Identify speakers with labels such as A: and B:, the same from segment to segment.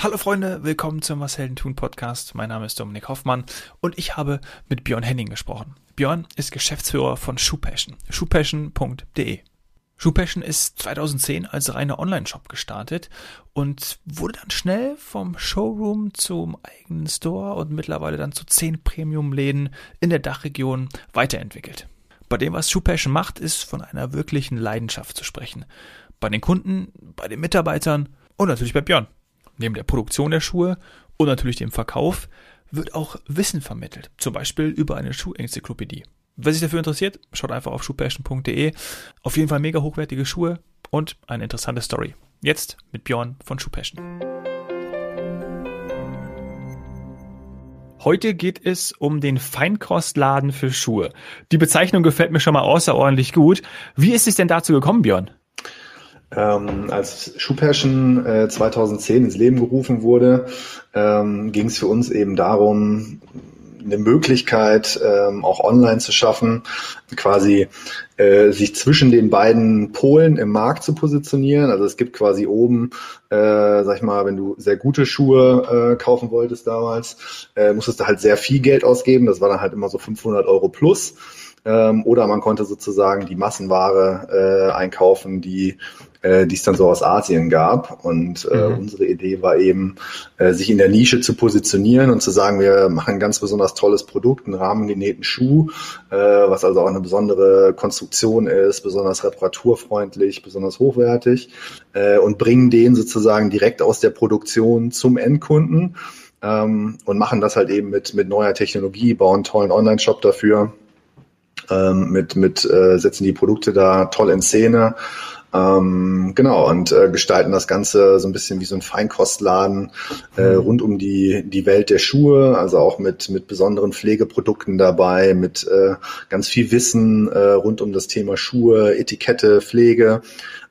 A: Hallo Freunde, willkommen zum Was Helden tun Podcast. Mein Name ist Dominik Hoffmann und ich habe mit Björn Henning gesprochen. Björn ist Geschäftsführer von Shoepassion, shoepassion.de. Shoepassion ist 2010 als reiner Online-Shop gestartet und wurde dann schnell vom Showroom zum eigenen Store und mittlerweile dann zu zehn Premium-Läden in der Dachregion weiterentwickelt. Bei dem, was Shoepassion macht, ist von einer wirklichen Leidenschaft zu sprechen. Bei den Kunden, bei den Mitarbeitern und natürlich bei Björn. Neben der Produktion der Schuhe und natürlich dem Verkauf wird auch Wissen vermittelt, zum Beispiel über eine Schuhenzyklopädie. Wer sich dafür interessiert, schaut einfach auf schuhpassion.de. Auf jeden Fall mega hochwertige Schuhe und eine interessante Story. Jetzt mit Björn von Schuhpassion. Heute geht es um den Feinkostladen für Schuhe. Die Bezeichnung gefällt mir schon mal außerordentlich gut. Wie ist es denn dazu gekommen, Björn?
B: Ähm, als Schuhpassion äh, 2010 ins Leben gerufen wurde, ähm, ging es für uns eben darum, eine Möglichkeit ähm, auch online zu schaffen, quasi äh, sich zwischen den beiden Polen im Markt zu positionieren. Also es gibt quasi oben, äh, sag ich mal, wenn du sehr gute Schuhe äh, kaufen wolltest damals, äh, musstest du halt sehr viel Geld ausgeben. Das war dann halt immer so 500 Euro plus. Ähm, oder man konnte sozusagen die Massenware äh, einkaufen, die äh, die es dann so aus Asien gab. Und äh, mhm. unsere Idee war eben, äh, sich in der Nische zu positionieren und zu sagen, wir machen ein ganz besonders tolles Produkt, einen rahmengenähten Schuh, äh, was also auch eine besondere Konstruktion ist, besonders reparaturfreundlich, besonders hochwertig äh, und bringen den sozusagen direkt aus der Produktion zum Endkunden. Ähm, und machen das halt eben mit, mit neuer Technologie, bauen einen tollen Online-Shop dafür, ähm, mit, mit äh, setzen die Produkte da toll in Szene ähm, genau, und äh, gestalten das Ganze so ein bisschen wie so ein Feinkostladen äh, mhm. rund um die, die Welt der Schuhe, also auch mit, mit besonderen Pflegeprodukten dabei, mit äh, ganz viel Wissen äh, rund um das Thema Schuhe, Etikette, Pflege.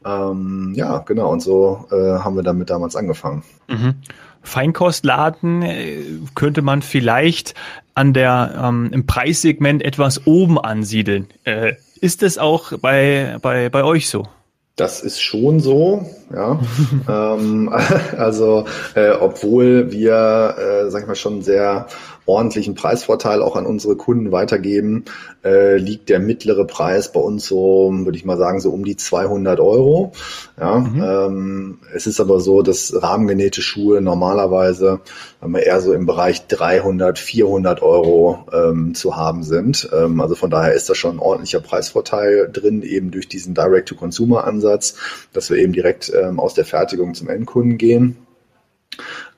B: Ähm, ja, genau, und so äh, haben wir damit damals angefangen.
A: Mhm. Feinkostladen äh, könnte man vielleicht an der ähm, im Preissegment etwas oben ansiedeln. Äh, ist es auch bei, bei, bei euch so?
B: Das ist schon so, ja. ähm, also, äh, obwohl wir, äh, sag ich mal, schon sehr ordentlichen Preisvorteil auch an unsere Kunden weitergeben, äh, liegt der mittlere Preis bei uns so, würde ich mal sagen, so um die 200 Euro. Ja, mhm. ähm, es ist aber so, dass rahmengenähte Schuhe normalerweise eher so im Bereich 300, 400 Euro ähm, zu haben sind. Ähm, also von daher ist da schon ein ordentlicher Preisvorteil drin, eben durch diesen Direct-to-Consumer-Ansatz, dass wir eben direkt ähm, aus der Fertigung zum Endkunden gehen.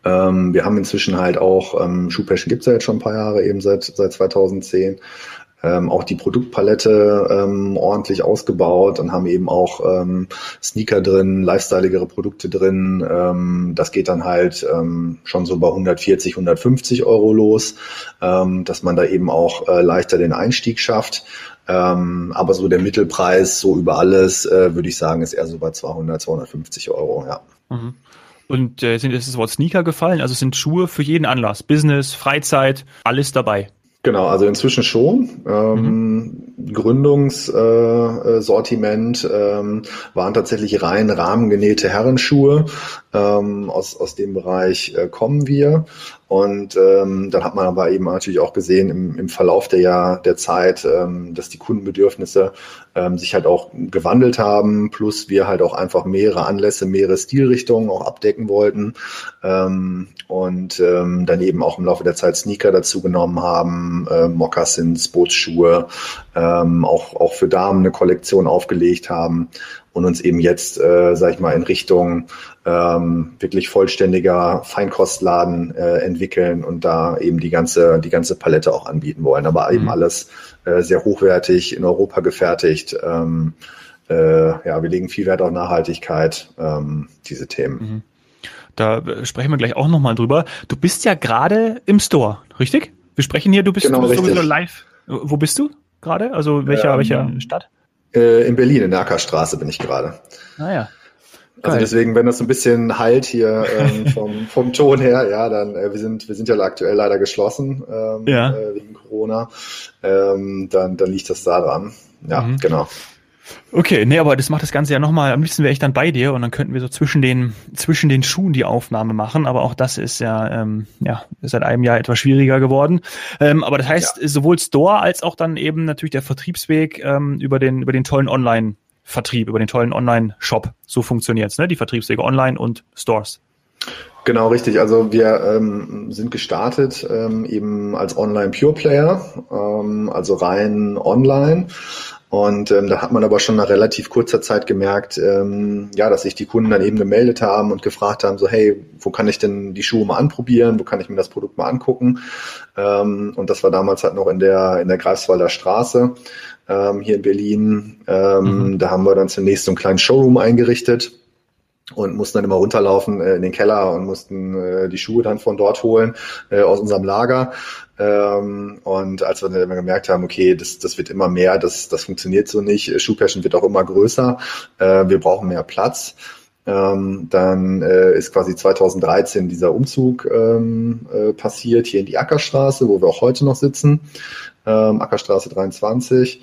B: Ähm, wir haben inzwischen halt auch, ähm, Schuhpassion gibt es ja jetzt schon ein paar Jahre, eben seit, seit 2010, ähm, auch die Produktpalette ähm, ordentlich ausgebaut und haben eben auch ähm, Sneaker drin, lifestyleigere Produkte drin. Ähm, das geht dann halt ähm, schon so bei 140, 150 Euro los, ähm, dass man da eben auch äh, leichter den Einstieg schafft. Ähm, aber so der Mittelpreis, so über alles, äh, würde ich sagen, ist eher so bei 200, 250 Euro, ja. Mhm.
A: Und äh, sind jetzt das Wort Sneaker gefallen? Also sind Schuhe für jeden Anlass, Business, Freizeit, alles dabei.
B: Genau, also inzwischen schon. Ähm, mhm. Gründungssortiment äh, ähm, waren tatsächlich rein rahmengenähte Herrenschuhe. Ähm, aus, aus dem Bereich äh, kommen wir. Und ähm, dann hat man aber eben natürlich auch gesehen im, im Verlauf der, Jahr, der Zeit, ähm, dass die Kundenbedürfnisse ähm, sich halt auch gewandelt haben, plus wir halt auch einfach mehrere Anlässe, mehrere Stilrichtungen auch abdecken wollten. Ähm, und ähm, dann eben auch im Laufe der Zeit Sneaker dazu genommen haben, äh, Moccasins, Bootsschuhe, ähm, auch, auch für Damen eine Kollektion aufgelegt haben und uns eben jetzt, äh, sag ich mal, in Richtung ähm, wirklich vollständiger Feinkostladen äh, entwickeln und da eben die ganze, die ganze Palette auch anbieten wollen. Aber mhm. eben alles äh, sehr hochwertig in Europa gefertigt. Ähm, äh, ja, wir legen viel Wert auf Nachhaltigkeit, ähm, diese Themen. Mhm.
A: Da sprechen wir gleich auch nochmal drüber. Du bist ja gerade im Store, richtig? Wir sprechen hier, du bist, genau, du bist sowieso live. Wo bist du gerade? Also welcher, ähm, welcher Stadt?
B: Äh, in Berlin, in der Ackerstraße bin ich gerade.
A: Ah ja.
B: Also deswegen, wenn das so ein bisschen halt hier ähm, vom, vom Ton her, ja, dann äh, wir sind wir sind ja aktuell leider geschlossen ähm, ja. äh, wegen Corona, ähm, dann dann liegt das da dran. Ja, mhm. genau.
A: Okay, nee, aber das macht das Ganze ja nochmal, am liebsten wäre ich dann bei dir und dann könnten wir so zwischen den, zwischen den Schuhen die Aufnahme machen, aber auch das ist ja, ähm, ja, seit einem Jahr etwas schwieriger geworden. Ähm, aber das heißt, ja. sowohl Store als auch dann eben natürlich der Vertriebsweg ähm, über den, über den tollen Online- Vertrieb, über den tollen Online-Shop. So funktioniert's, ne? Die Vertriebswege online und Stores.
B: Genau, richtig. Also wir ähm, sind gestartet ähm, eben als Online-Pure-Player, ähm, also rein online. Und ähm, da hat man aber schon nach relativ kurzer Zeit gemerkt, ähm, ja, dass sich die Kunden dann eben gemeldet haben und gefragt haben, so hey, wo kann ich denn die Schuhe mal anprobieren, wo kann ich mir das Produkt mal angucken? Ähm, und das war damals halt noch in der in der Greifswalder Straße ähm, hier in Berlin. Ähm, mhm. Da haben wir dann zunächst so einen kleinen Showroom eingerichtet und mussten dann immer runterlaufen äh, in den Keller und mussten äh, die Schuhe dann von dort holen äh, aus unserem Lager. Ähm, und als wir dann immer gemerkt haben, okay, das, das wird immer mehr, das, das funktioniert so nicht, Schuhpassion wird auch immer größer, äh, wir brauchen mehr Platz. Ähm, dann äh, ist quasi 2013 dieser Umzug ähm, äh, passiert hier in die Ackerstraße, wo wir auch heute noch sitzen, ähm, Ackerstraße 23.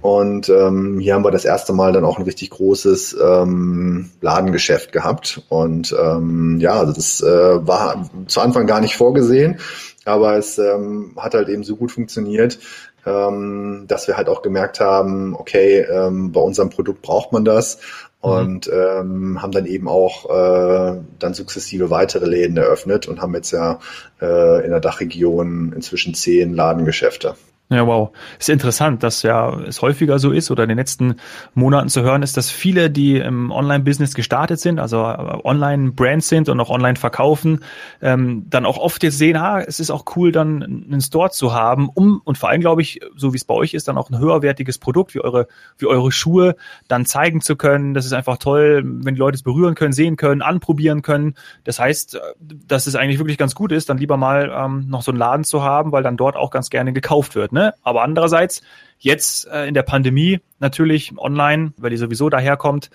B: Und ähm, hier haben wir das erste Mal dann auch ein richtig großes ähm, Ladengeschäft gehabt. Und ähm, ja, also das äh, war zu Anfang gar nicht vorgesehen, aber es ähm, hat halt eben so gut funktioniert, ähm, dass wir halt auch gemerkt haben, okay, ähm, bei unserem Produkt braucht man das mhm. und ähm, haben dann eben auch äh, dann sukzessive weitere Läden eröffnet und haben jetzt ja äh, in der Dachregion inzwischen zehn Ladengeschäfte.
A: Ja, wow. Ist interessant, dass ja es häufiger so ist oder in den letzten Monaten zu hören ist, dass viele, die im Online-Business gestartet sind, also äh, Online-Brands sind und auch online verkaufen, ähm, dann auch oft jetzt sehen, ah, es ist auch cool, dann einen Store zu haben, um und vor allem glaube ich, so wie es bei euch ist, dann auch ein höherwertiges Produkt wie eure wie eure Schuhe dann zeigen zu können. Das ist einfach toll, wenn die Leute es berühren können, sehen können, anprobieren können. Das heißt, äh, dass es eigentlich wirklich ganz gut ist, dann lieber mal ähm, noch so einen Laden zu haben, weil dann dort auch ganz gerne gekauft wird. Ne? Aber andererseits, jetzt äh, in der Pandemie natürlich online, weil die sowieso daherkommt,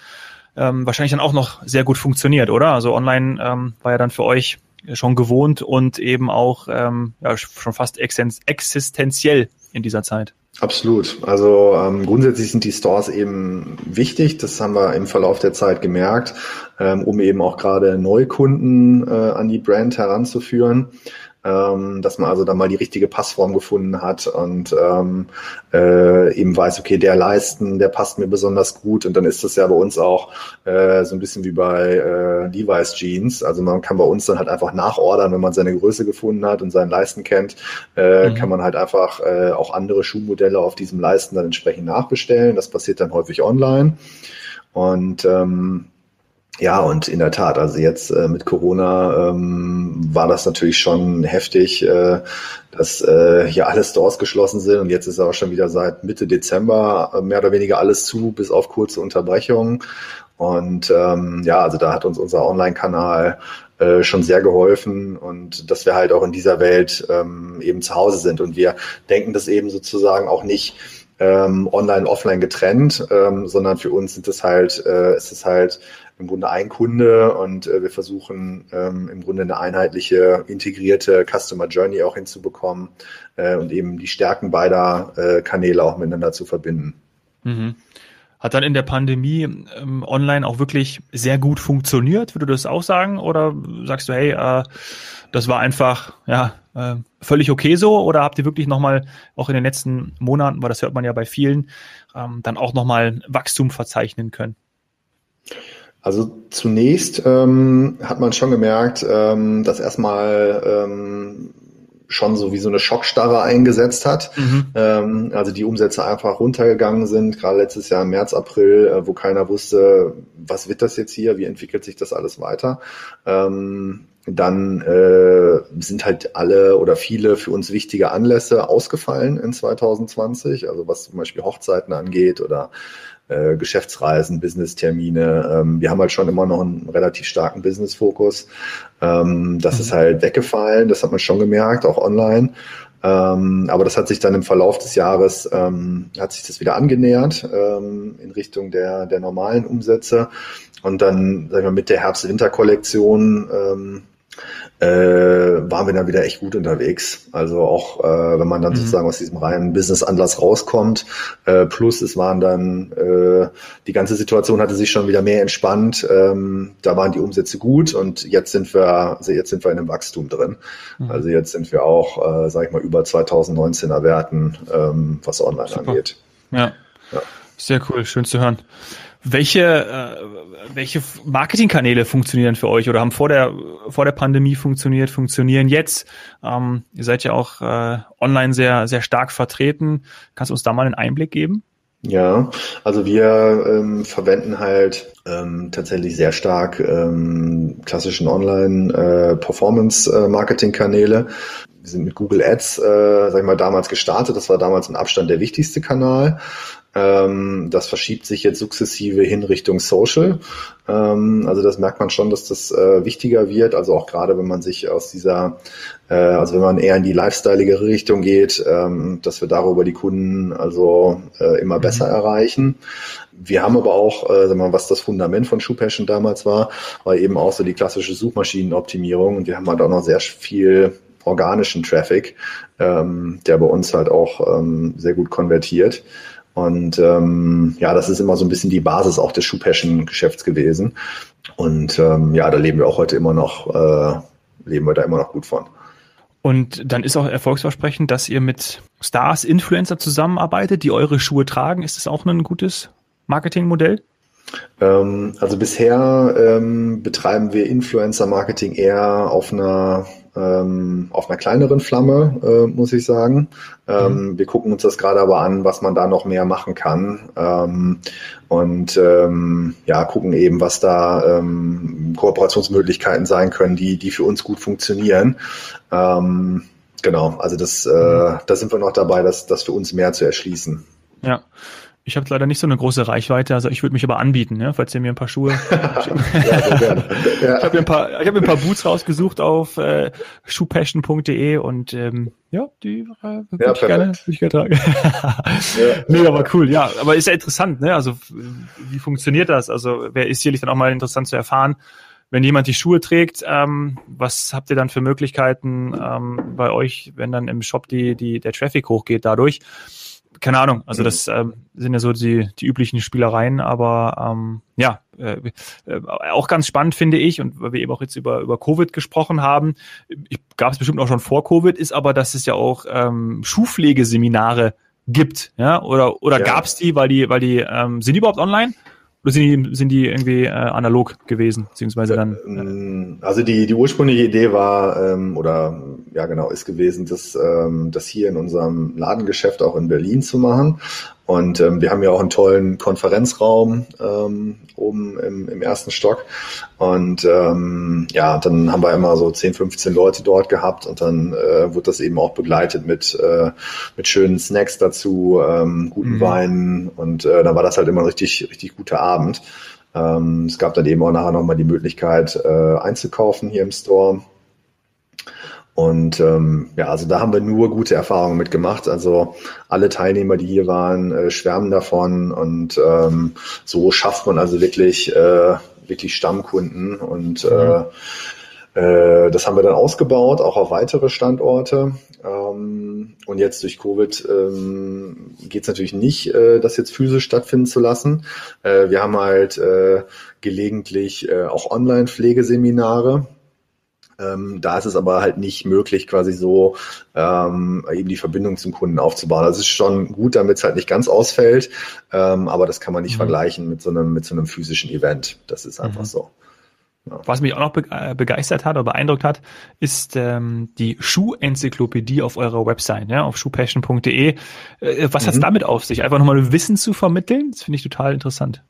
A: ähm, wahrscheinlich dann auch noch sehr gut funktioniert, oder? Also online ähm, war ja dann für euch schon gewohnt und eben auch ähm, ja, schon fast existenziell in dieser Zeit.
B: Absolut. Also ähm, grundsätzlich sind die Stores eben wichtig. Das haben wir im Verlauf der Zeit gemerkt, ähm, um eben auch gerade Neukunden äh, an die Brand heranzuführen ähm, dass man also da mal die richtige Passform gefunden hat und ähm, äh, eben weiß, okay, der Leisten, der passt mir besonders gut und dann ist das ja bei uns auch äh, so ein bisschen wie bei äh, Levi's Jeans. Also man kann bei uns dann halt einfach nachordern, wenn man seine Größe gefunden hat und seinen Leisten kennt, äh, mhm. kann man halt einfach äh, auch andere Schuhmodelle auf diesem Leisten dann entsprechend nachbestellen. Das passiert dann häufig online. Und ähm, ja, und in der Tat, also jetzt äh, mit Corona ähm, war das natürlich schon heftig, äh, dass äh, hier alle Stores geschlossen sind und jetzt ist aber schon wieder seit Mitte Dezember äh, mehr oder weniger alles zu, bis auf kurze Unterbrechungen. Und ähm, ja, also da hat uns unser Online-Kanal äh, schon sehr geholfen und dass wir halt auch in dieser Welt ähm, eben zu Hause sind. Und wir denken das eben sozusagen auch nicht ähm, online, offline getrennt, ähm, sondern für uns sind es halt, äh, ist es halt im Grunde ein Kunde und äh, wir versuchen ähm, im Grunde eine einheitliche, integrierte Customer Journey auch hinzubekommen äh, und eben die Stärken beider äh, Kanäle auch miteinander zu verbinden.
A: Mhm. Hat dann in der Pandemie ähm, online auch wirklich sehr gut funktioniert, würde du das auch sagen? Oder sagst du, hey, äh, das war einfach ja äh, völlig okay so? Oder habt ihr wirklich nochmal auch in den letzten Monaten, weil das hört man ja bei vielen, ähm, dann auch nochmal Wachstum verzeichnen können?
B: Also zunächst ähm, hat man schon gemerkt, ähm, dass erstmal ähm, schon so wie so eine Schockstarre eingesetzt hat. Mhm. Ähm, also die Umsätze einfach runtergegangen sind, gerade letztes Jahr im März, April, äh, wo keiner wusste, was wird das jetzt hier, wie entwickelt sich das alles weiter. Ähm, dann äh, sind halt alle oder viele für uns wichtige Anlässe ausgefallen in 2020, also was zum Beispiel Hochzeiten angeht oder äh, Geschäftsreisen, Business-Termine. Ähm, wir haben halt schon immer noch einen relativ starken Business-Fokus. Ähm, das mhm. ist halt weggefallen, das hat man schon gemerkt, auch online. Ähm, aber das hat sich dann im Verlauf des Jahres, ähm, hat sich das wieder angenähert ähm, in Richtung der, der normalen Umsätze. Und dann, sagen wir, mit der Herbst-Winter-Kollektion ähm, äh, waren wir dann wieder echt gut unterwegs. Also auch äh, wenn man dann mhm. sozusagen aus diesem reinen Business-Anlass rauskommt. Äh, plus es waren dann, äh, die ganze Situation hatte sich schon wieder mehr entspannt. Ähm, da waren die Umsätze gut und jetzt sind wir, also jetzt sind wir in einem Wachstum drin. Mhm. Also jetzt sind wir auch, äh, sag ich mal, über 2019er Werten, ähm, was online Super. angeht.
A: Ja. ja. Sehr cool, schön zu hören. Welche, äh, welche Marketingkanäle funktionieren für euch oder haben vor der, vor der Pandemie funktioniert, funktionieren jetzt? Ähm, ihr seid ja auch äh, online sehr, sehr stark vertreten. Kannst du uns da mal einen Einblick geben?
B: Ja, also wir ähm, verwenden halt ähm, tatsächlich sehr stark ähm, klassischen Online-Performance-Marketing-Kanäle. Äh, wir sind mit Google Ads, äh, sag ich mal, damals gestartet. Das war damals ein Abstand der wichtigste Kanal. Ähm, das verschiebt sich jetzt sukzessive hin Richtung Social. Ähm, also das merkt man schon, dass das äh, wichtiger wird. Also auch gerade, wenn man sich aus dieser, äh, also wenn man eher in die lifestyleigere Richtung geht, ähm, dass wir darüber die Kunden also äh, immer mhm. besser erreichen. Wir haben aber auch, äh, sagen wir mal, was das Fundament von Shoe Passion damals war, war eben auch so die klassische Suchmaschinenoptimierung. Und wir haben halt auch noch sehr viel organischen Traffic, ähm, der bei uns halt auch ähm, sehr gut konvertiert. Und ähm, ja, das ist immer so ein bisschen die Basis auch des Schuhpassion-Geschäfts gewesen. Und ähm, ja, da leben wir auch heute immer noch, äh, leben wir da immer noch gut von.
A: Und dann ist auch erfolgsversprechend, dass ihr mit Stars, Influencer zusammenarbeitet, die eure Schuhe tragen. Ist das auch ein gutes Marketingmodell?
B: Ähm, also bisher ähm, betreiben wir Influencer-Marketing eher auf einer ähm, auf einer kleineren Flamme, äh, muss ich sagen. Ähm, mhm. Wir gucken uns das gerade aber an, was man da noch mehr machen kann. Ähm, und ähm, ja, gucken eben, was da ähm, Kooperationsmöglichkeiten sein können, die, die für uns gut funktionieren. Ähm, genau, also das, äh, mhm. da sind wir noch dabei, das, das für uns mehr zu erschließen.
A: Ja. Ich habe leider nicht so eine große Reichweite, also ich würde mich aber anbieten, ja, falls ihr mir ein paar Schuhe. ja, ja. Ich habe mir ein paar, ich habe mir ein paar Boots rausgesucht auf äh, schuhpassion.de und ähm, ja, die äh, würde ja, ich gerne, würde ich gerne tragen. ja. Nee, aber cool, ja, aber ist ja interessant, ne? Also wie funktioniert das? Also wer ist sicherlich dann auch mal interessant zu erfahren, wenn jemand die Schuhe trägt, ähm, was habt ihr dann für Möglichkeiten ähm, bei euch, wenn dann im Shop die, die, der Traffic hochgeht dadurch? Keine Ahnung, also mhm. das ähm, sind ja so die, die üblichen Spielereien, aber ähm, ja, äh, äh, auch ganz spannend finde ich, und weil wir eben auch jetzt über, über Covid gesprochen haben, gab es bestimmt auch schon vor Covid, ist aber, dass es ja auch ähm, Schuhpflegeseminare gibt, ja, oder, oder ja. gab es die, weil die, weil die, ähm, sind die überhaupt online? Oder sind die, sind die irgendwie äh, analog gewesen, beziehungsweise dann?
B: Ähm, also die, die ursprüngliche Idee war, ähm, oder ja genau, ist gewesen, das, ähm, das hier in unserem Ladengeschäft auch in Berlin zu machen. Und ähm, wir haben ja auch einen tollen Konferenzraum ähm, oben im, im ersten Stock. Und ähm, ja, dann haben wir immer so 10, 15 Leute dort gehabt und dann äh, wird das eben auch begleitet mit, äh, mit schönen Snacks dazu, ähm, guten mhm. Weinen und äh, dann war das halt immer ein richtig, richtig guter Abend. Ähm, es gab dann eben auch nachher nochmal die Möglichkeit äh, einzukaufen hier im Store. Und ähm, ja, also da haben wir nur gute Erfahrungen mitgemacht. Also alle Teilnehmer, die hier waren, äh, schwärmen davon und ähm, so schafft man also wirklich äh, wirklich Stammkunden und mhm. äh, äh, das haben wir dann ausgebaut, auch auf weitere Standorte. Ähm, und jetzt durch Covid ähm, geht es natürlich nicht, äh, das jetzt physisch stattfinden zu lassen. Äh, wir haben halt äh, gelegentlich äh, auch Online-Pflegeseminare ähm, da ist es aber halt nicht möglich, quasi so ähm, eben die Verbindung zum Kunden aufzubauen. Das ist schon gut, damit es halt nicht ganz ausfällt, ähm, aber das kann man nicht mhm. vergleichen mit so einem mit so einem physischen Event. Das ist einfach mhm. so.
A: Ja. Was mich auch noch äh, begeistert hat oder beeindruckt hat, ist ähm, die Schuhenzyklopädie auf eurer Website, ja, auf schuhpassion.de. Äh, was mhm. hat's damit auf sich? Einfach nochmal Wissen zu vermitteln? Das finde ich total interessant.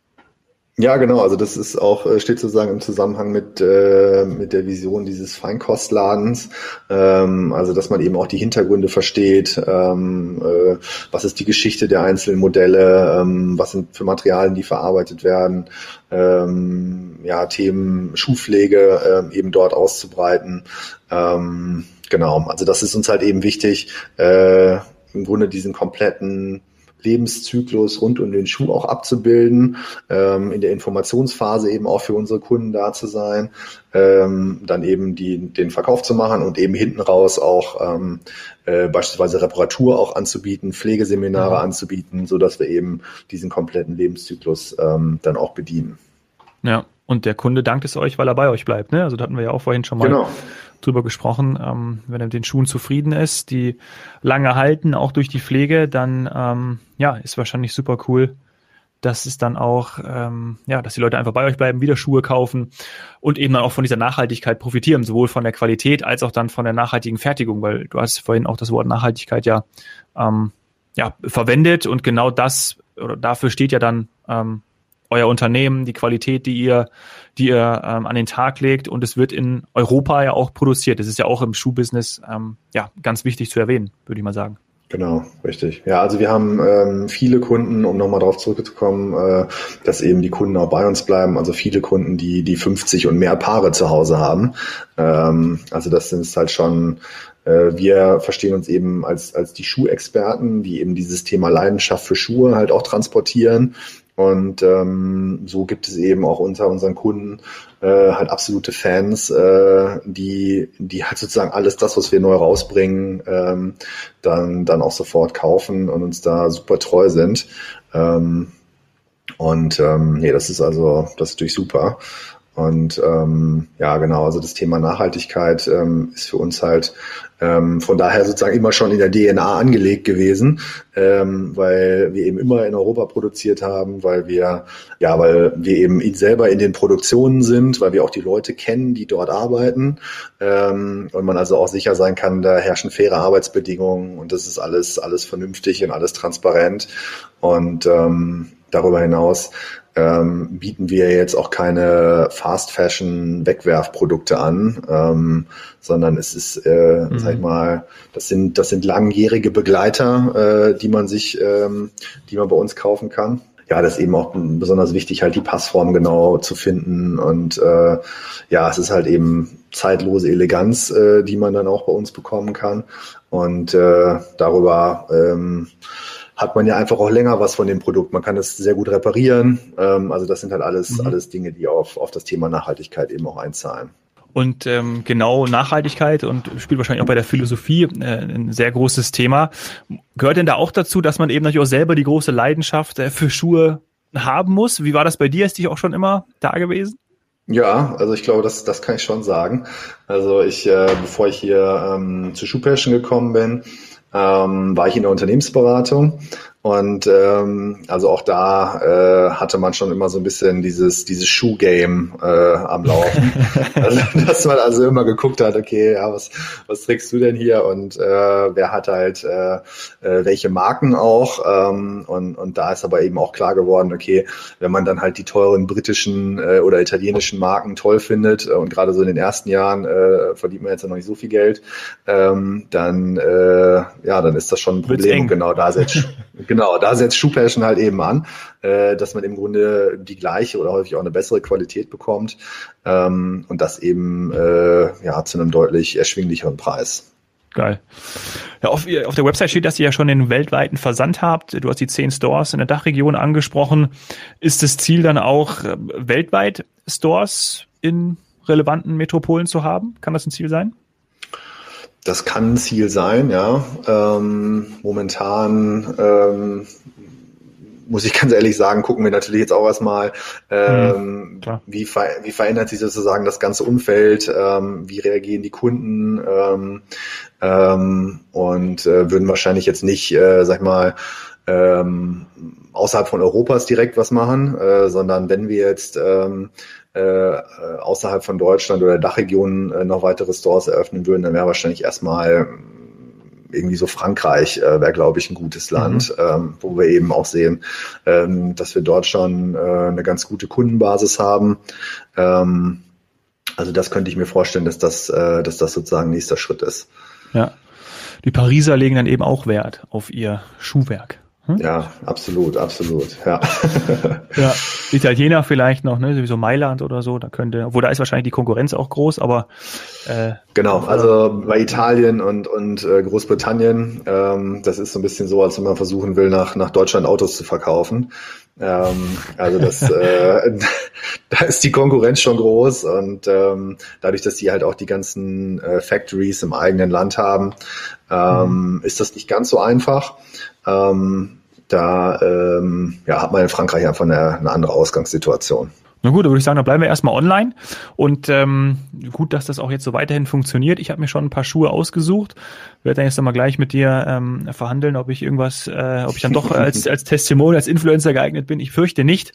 B: Ja, genau. Also das ist auch äh, steht sozusagen im Zusammenhang mit äh, mit der Vision dieses Feinkostladens. Ähm, also dass man eben auch die Hintergründe versteht. Ähm, äh, was ist die Geschichte der einzelnen Modelle? Ähm, was sind für Materialien, die verarbeitet werden? Ähm, ja, Themen Schuhpflege äh, eben dort auszubreiten. Ähm, genau. Also das ist uns halt eben wichtig. Äh, Im Grunde diesen kompletten Lebenszyklus rund um den Schuh auch abzubilden, ähm, in der Informationsphase eben auch für unsere Kunden da zu sein, ähm, dann eben die, den Verkauf zu machen und eben hinten raus auch ähm, äh, beispielsweise Reparatur auch anzubieten, Pflegeseminare mhm. anzubieten, so dass wir eben diesen kompletten Lebenszyklus ähm, dann auch bedienen.
A: Ja, und der Kunde dankt es euch, weil er bei euch bleibt. Ne? Also da hatten wir ja auch vorhin schon mal genau. Drüber gesprochen. Ähm, wenn er mit den Schuhen zufrieden ist, die lange halten, auch durch die Pflege, dann ähm, ja, ist wahrscheinlich super cool, dass es dann auch, ähm, ja, dass die Leute einfach bei euch bleiben, wieder Schuhe kaufen und eben dann auch von dieser Nachhaltigkeit profitieren, sowohl von der Qualität als auch dann von der nachhaltigen Fertigung, weil du hast vorhin auch das Wort Nachhaltigkeit ja, ähm, ja verwendet und genau das oder dafür steht ja dann ähm, euer Unternehmen, die Qualität, die ihr, die ihr ähm, an den Tag legt und es wird in Europa ja auch produziert. Das ist ja auch im Schuhbusiness ähm, ja ganz wichtig zu erwähnen, würde ich mal sagen.
B: Genau, richtig. Ja, also wir haben ähm, viele Kunden, um nochmal darauf zurückzukommen, äh, dass eben die Kunden auch bei uns bleiben. Also viele Kunden, die die 50 und mehr Paare zu Hause haben. Ähm, also das sind halt schon äh, wir verstehen uns eben als, als die Schuhexperten, die eben dieses Thema Leidenschaft für Schuhe halt auch transportieren und ähm, so gibt es eben auch unter unseren Kunden äh, halt absolute Fans, äh, die, die halt sozusagen alles das, was wir neu rausbringen, ähm, dann, dann auch sofort kaufen und uns da super treu sind. Ähm, und ähm, nee, das ist also, das ist natürlich super. Und ähm, ja, genau, also das Thema Nachhaltigkeit ähm, ist für uns halt ähm, von daher sozusagen immer schon in der DNA angelegt gewesen, ähm, weil wir eben immer in Europa produziert haben, weil wir ja, weil wir eben selber in den Produktionen sind, weil wir auch die Leute kennen, die dort arbeiten ähm, und man also auch sicher sein kann, da herrschen faire Arbeitsbedingungen und das ist alles alles vernünftig und alles transparent. Und ähm, darüber hinaus ähm, bieten wir jetzt auch keine Fast Fashion Wegwerfprodukte an, ähm, sondern es ist, äh, mhm. sag ich mal, das sind das sind langjährige Begleiter, äh, die man sich, ähm, die man bei uns kaufen kann. Ja, das ist eben auch besonders wichtig, halt die Passform genau zu finden und äh, ja, es ist halt eben zeitlose Eleganz, äh, die man dann auch bei uns bekommen kann und äh, darüber ähm, hat man ja einfach auch länger was von dem Produkt. Man kann es sehr gut reparieren. Ähm, also das sind halt alles, mhm. alles Dinge, die auf, auf das Thema Nachhaltigkeit eben auch einzahlen.
A: Und ähm, genau Nachhaltigkeit und spielt wahrscheinlich auch bei der Philosophie äh, ein sehr großes Thema. Gehört denn da auch dazu, dass man eben natürlich auch selber die große Leidenschaft äh, für Schuhe haben muss? Wie war das bei dir? Ist dich auch schon immer da gewesen?
B: Ja, also ich glaube, das, das kann ich schon sagen. Also ich, äh, bevor ich hier ähm, zu Schuhpassion gekommen bin, ähm, war ich in der Unternehmensberatung und ähm, also auch da äh, hatte man schon immer so ein bisschen dieses dieses Schuhgame äh, am Laufen, also, dass man also immer geguckt hat, okay, ja, was was trägst du denn hier? Und äh, wer hat halt äh, äh, welche Marken auch? Ähm, und und da ist aber eben auch klar geworden, okay, wenn man dann halt die teuren britischen äh, oder italienischen Marken toll findet äh, und gerade so in den ersten Jahren äh, verdient man jetzt ja noch nicht so viel Geld, ähm, dann äh, ja, dann ist das schon ein Problem. Genau da setzt Genau, da setzt Shoe Passion halt eben an, äh, dass man im Grunde die gleiche oder häufig auch eine bessere Qualität bekommt ähm, und das eben äh, ja zu einem deutlich erschwinglicheren Preis.
A: Geil. Ja, auf, auf der Website steht, dass ihr ja schon den weltweiten Versand habt. Du hast die zehn Stores in der Dachregion angesprochen. Ist das Ziel dann auch äh, weltweit Stores in relevanten Metropolen zu haben? Kann das ein Ziel sein?
B: Das kann ein Ziel sein, ja. Ähm, momentan ähm, muss ich ganz ehrlich sagen, gucken wir natürlich jetzt auch erstmal, ähm, mhm, wie, ver wie verändert sich sozusagen das ganze Umfeld, ähm, wie reagieren die Kunden ähm, ähm, und äh, würden wahrscheinlich jetzt nicht, äh, sag ich mal, ähm, außerhalb von Europas direkt was machen, äh, sondern wenn wir jetzt ähm, äh, außerhalb von Deutschland oder der Dachregion äh, noch weitere Stores eröffnen würden, dann wäre wahrscheinlich erstmal irgendwie so Frankreich äh, wäre, glaube ich, ein gutes Land, mhm. ähm, wo wir eben auch sehen, ähm, dass wir dort schon äh, eine ganz gute Kundenbasis haben. Ähm, also das könnte ich mir vorstellen, dass das, äh, dass das sozusagen nächster Schritt ist.
A: Ja. Die Pariser legen dann eben auch Wert auf ihr Schuhwerk.
B: Hm? Ja, absolut, absolut, ja.
A: ja, Italiener vielleicht noch, ne, sowieso Mailand oder so, da könnte, obwohl da ist wahrscheinlich die Konkurrenz auch groß, aber
B: äh, genau, also bei Italien und und äh, Großbritannien, ähm, das ist so ein bisschen so, als wenn man versuchen will, nach nach Deutschland Autos zu verkaufen. Ähm, also das, äh, da ist die Konkurrenz schon groß und ähm, dadurch, dass die halt auch die ganzen äh, Factories im eigenen Land haben, ähm, mhm. ist das nicht ganz so einfach. Ähm, da ähm, ja, hat man in Frankreich einfach eine, eine andere Ausgangssituation.
A: Na gut, da würde ich sagen, da bleiben wir erstmal online. Und ähm, gut, dass das auch jetzt so weiterhin funktioniert. Ich habe mir schon ein paar Schuhe ausgesucht. Werde dann jetzt nochmal gleich mit dir ähm, verhandeln, ob ich irgendwas, äh, ob ich dann doch als, als Testimonial, als Influencer geeignet bin. Ich fürchte nicht.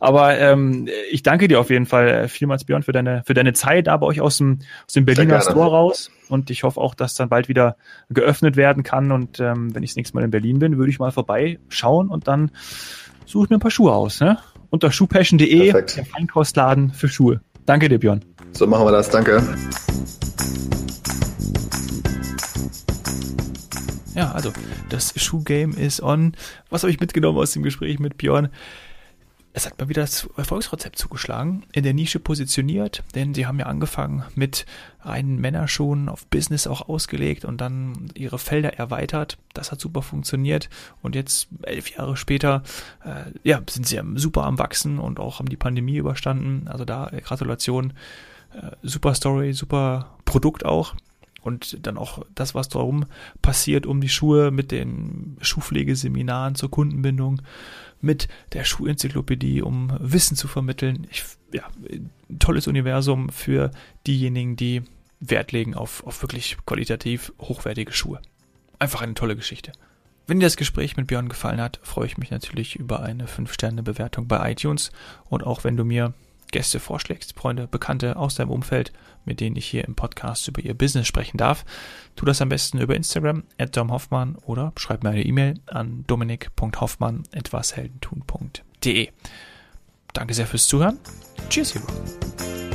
A: Aber ähm, ich danke dir auf jeden Fall äh, vielmals, Björn, für deine, für deine Zeit da bei euch aus dem, aus dem Berliner Store raus. Und ich hoffe auch, dass dann bald wieder geöffnet werden kann. Und ähm, wenn ich das nächste Mal in Berlin bin, würde ich mal vorbeischauen und dann suche ich mir ein paar Schuhe aus. Ne? Unter schuhpassion.de, der Feinkostladen für Schuhe. Danke dir, Björn.
B: So machen wir das. Danke.
A: Ja, also das Schuhgame ist on. Was habe ich mitgenommen aus dem Gespräch mit Björn? Es hat mal wieder das Erfolgsrezept zugeschlagen, in der Nische positioniert, denn sie haben ja angefangen mit reinen Männerschuhen auf Business auch ausgelegt und dann ihre Felder erweitert. Das hat super funktioniert und jetzt elf Jahre später, äh, ja, sind sie super am Wachsen und auch haben die Pandemie überstanden. Also da Gratulation, äh, super Story, super Produkt auch und dann auch das, was darum passiert um die Schuhe mit den Schuhpflegeseminaren zur Kundenbindung mit der Schuhenzyklopädie, um Wissen zu vermitteln. Ich, ja, tolles Universum für diejenigen, die Wert legen auf, auf wirklich qualitativ hochwertige Schuhe. Einfach eine tolle Geschichte. Wenn dir das Gespräch mit Björn gefallen hat, freue ich mich natürlich über eine 5-Sterne-Bewertung bei iTunes und auch wenn du mir Gäste vorschlägst, Freunde, Bekannte aus deinem Umfeld, mit denen ich hier im Podcast über ihr Business sprechen darf, tu das am besten über Instagram at domhoffmann oder schreib mir eine E-Mail an dominik.hoffmann etwasheldentun.de. Danke sehr fürs Zuhören. Cheers, Hugo.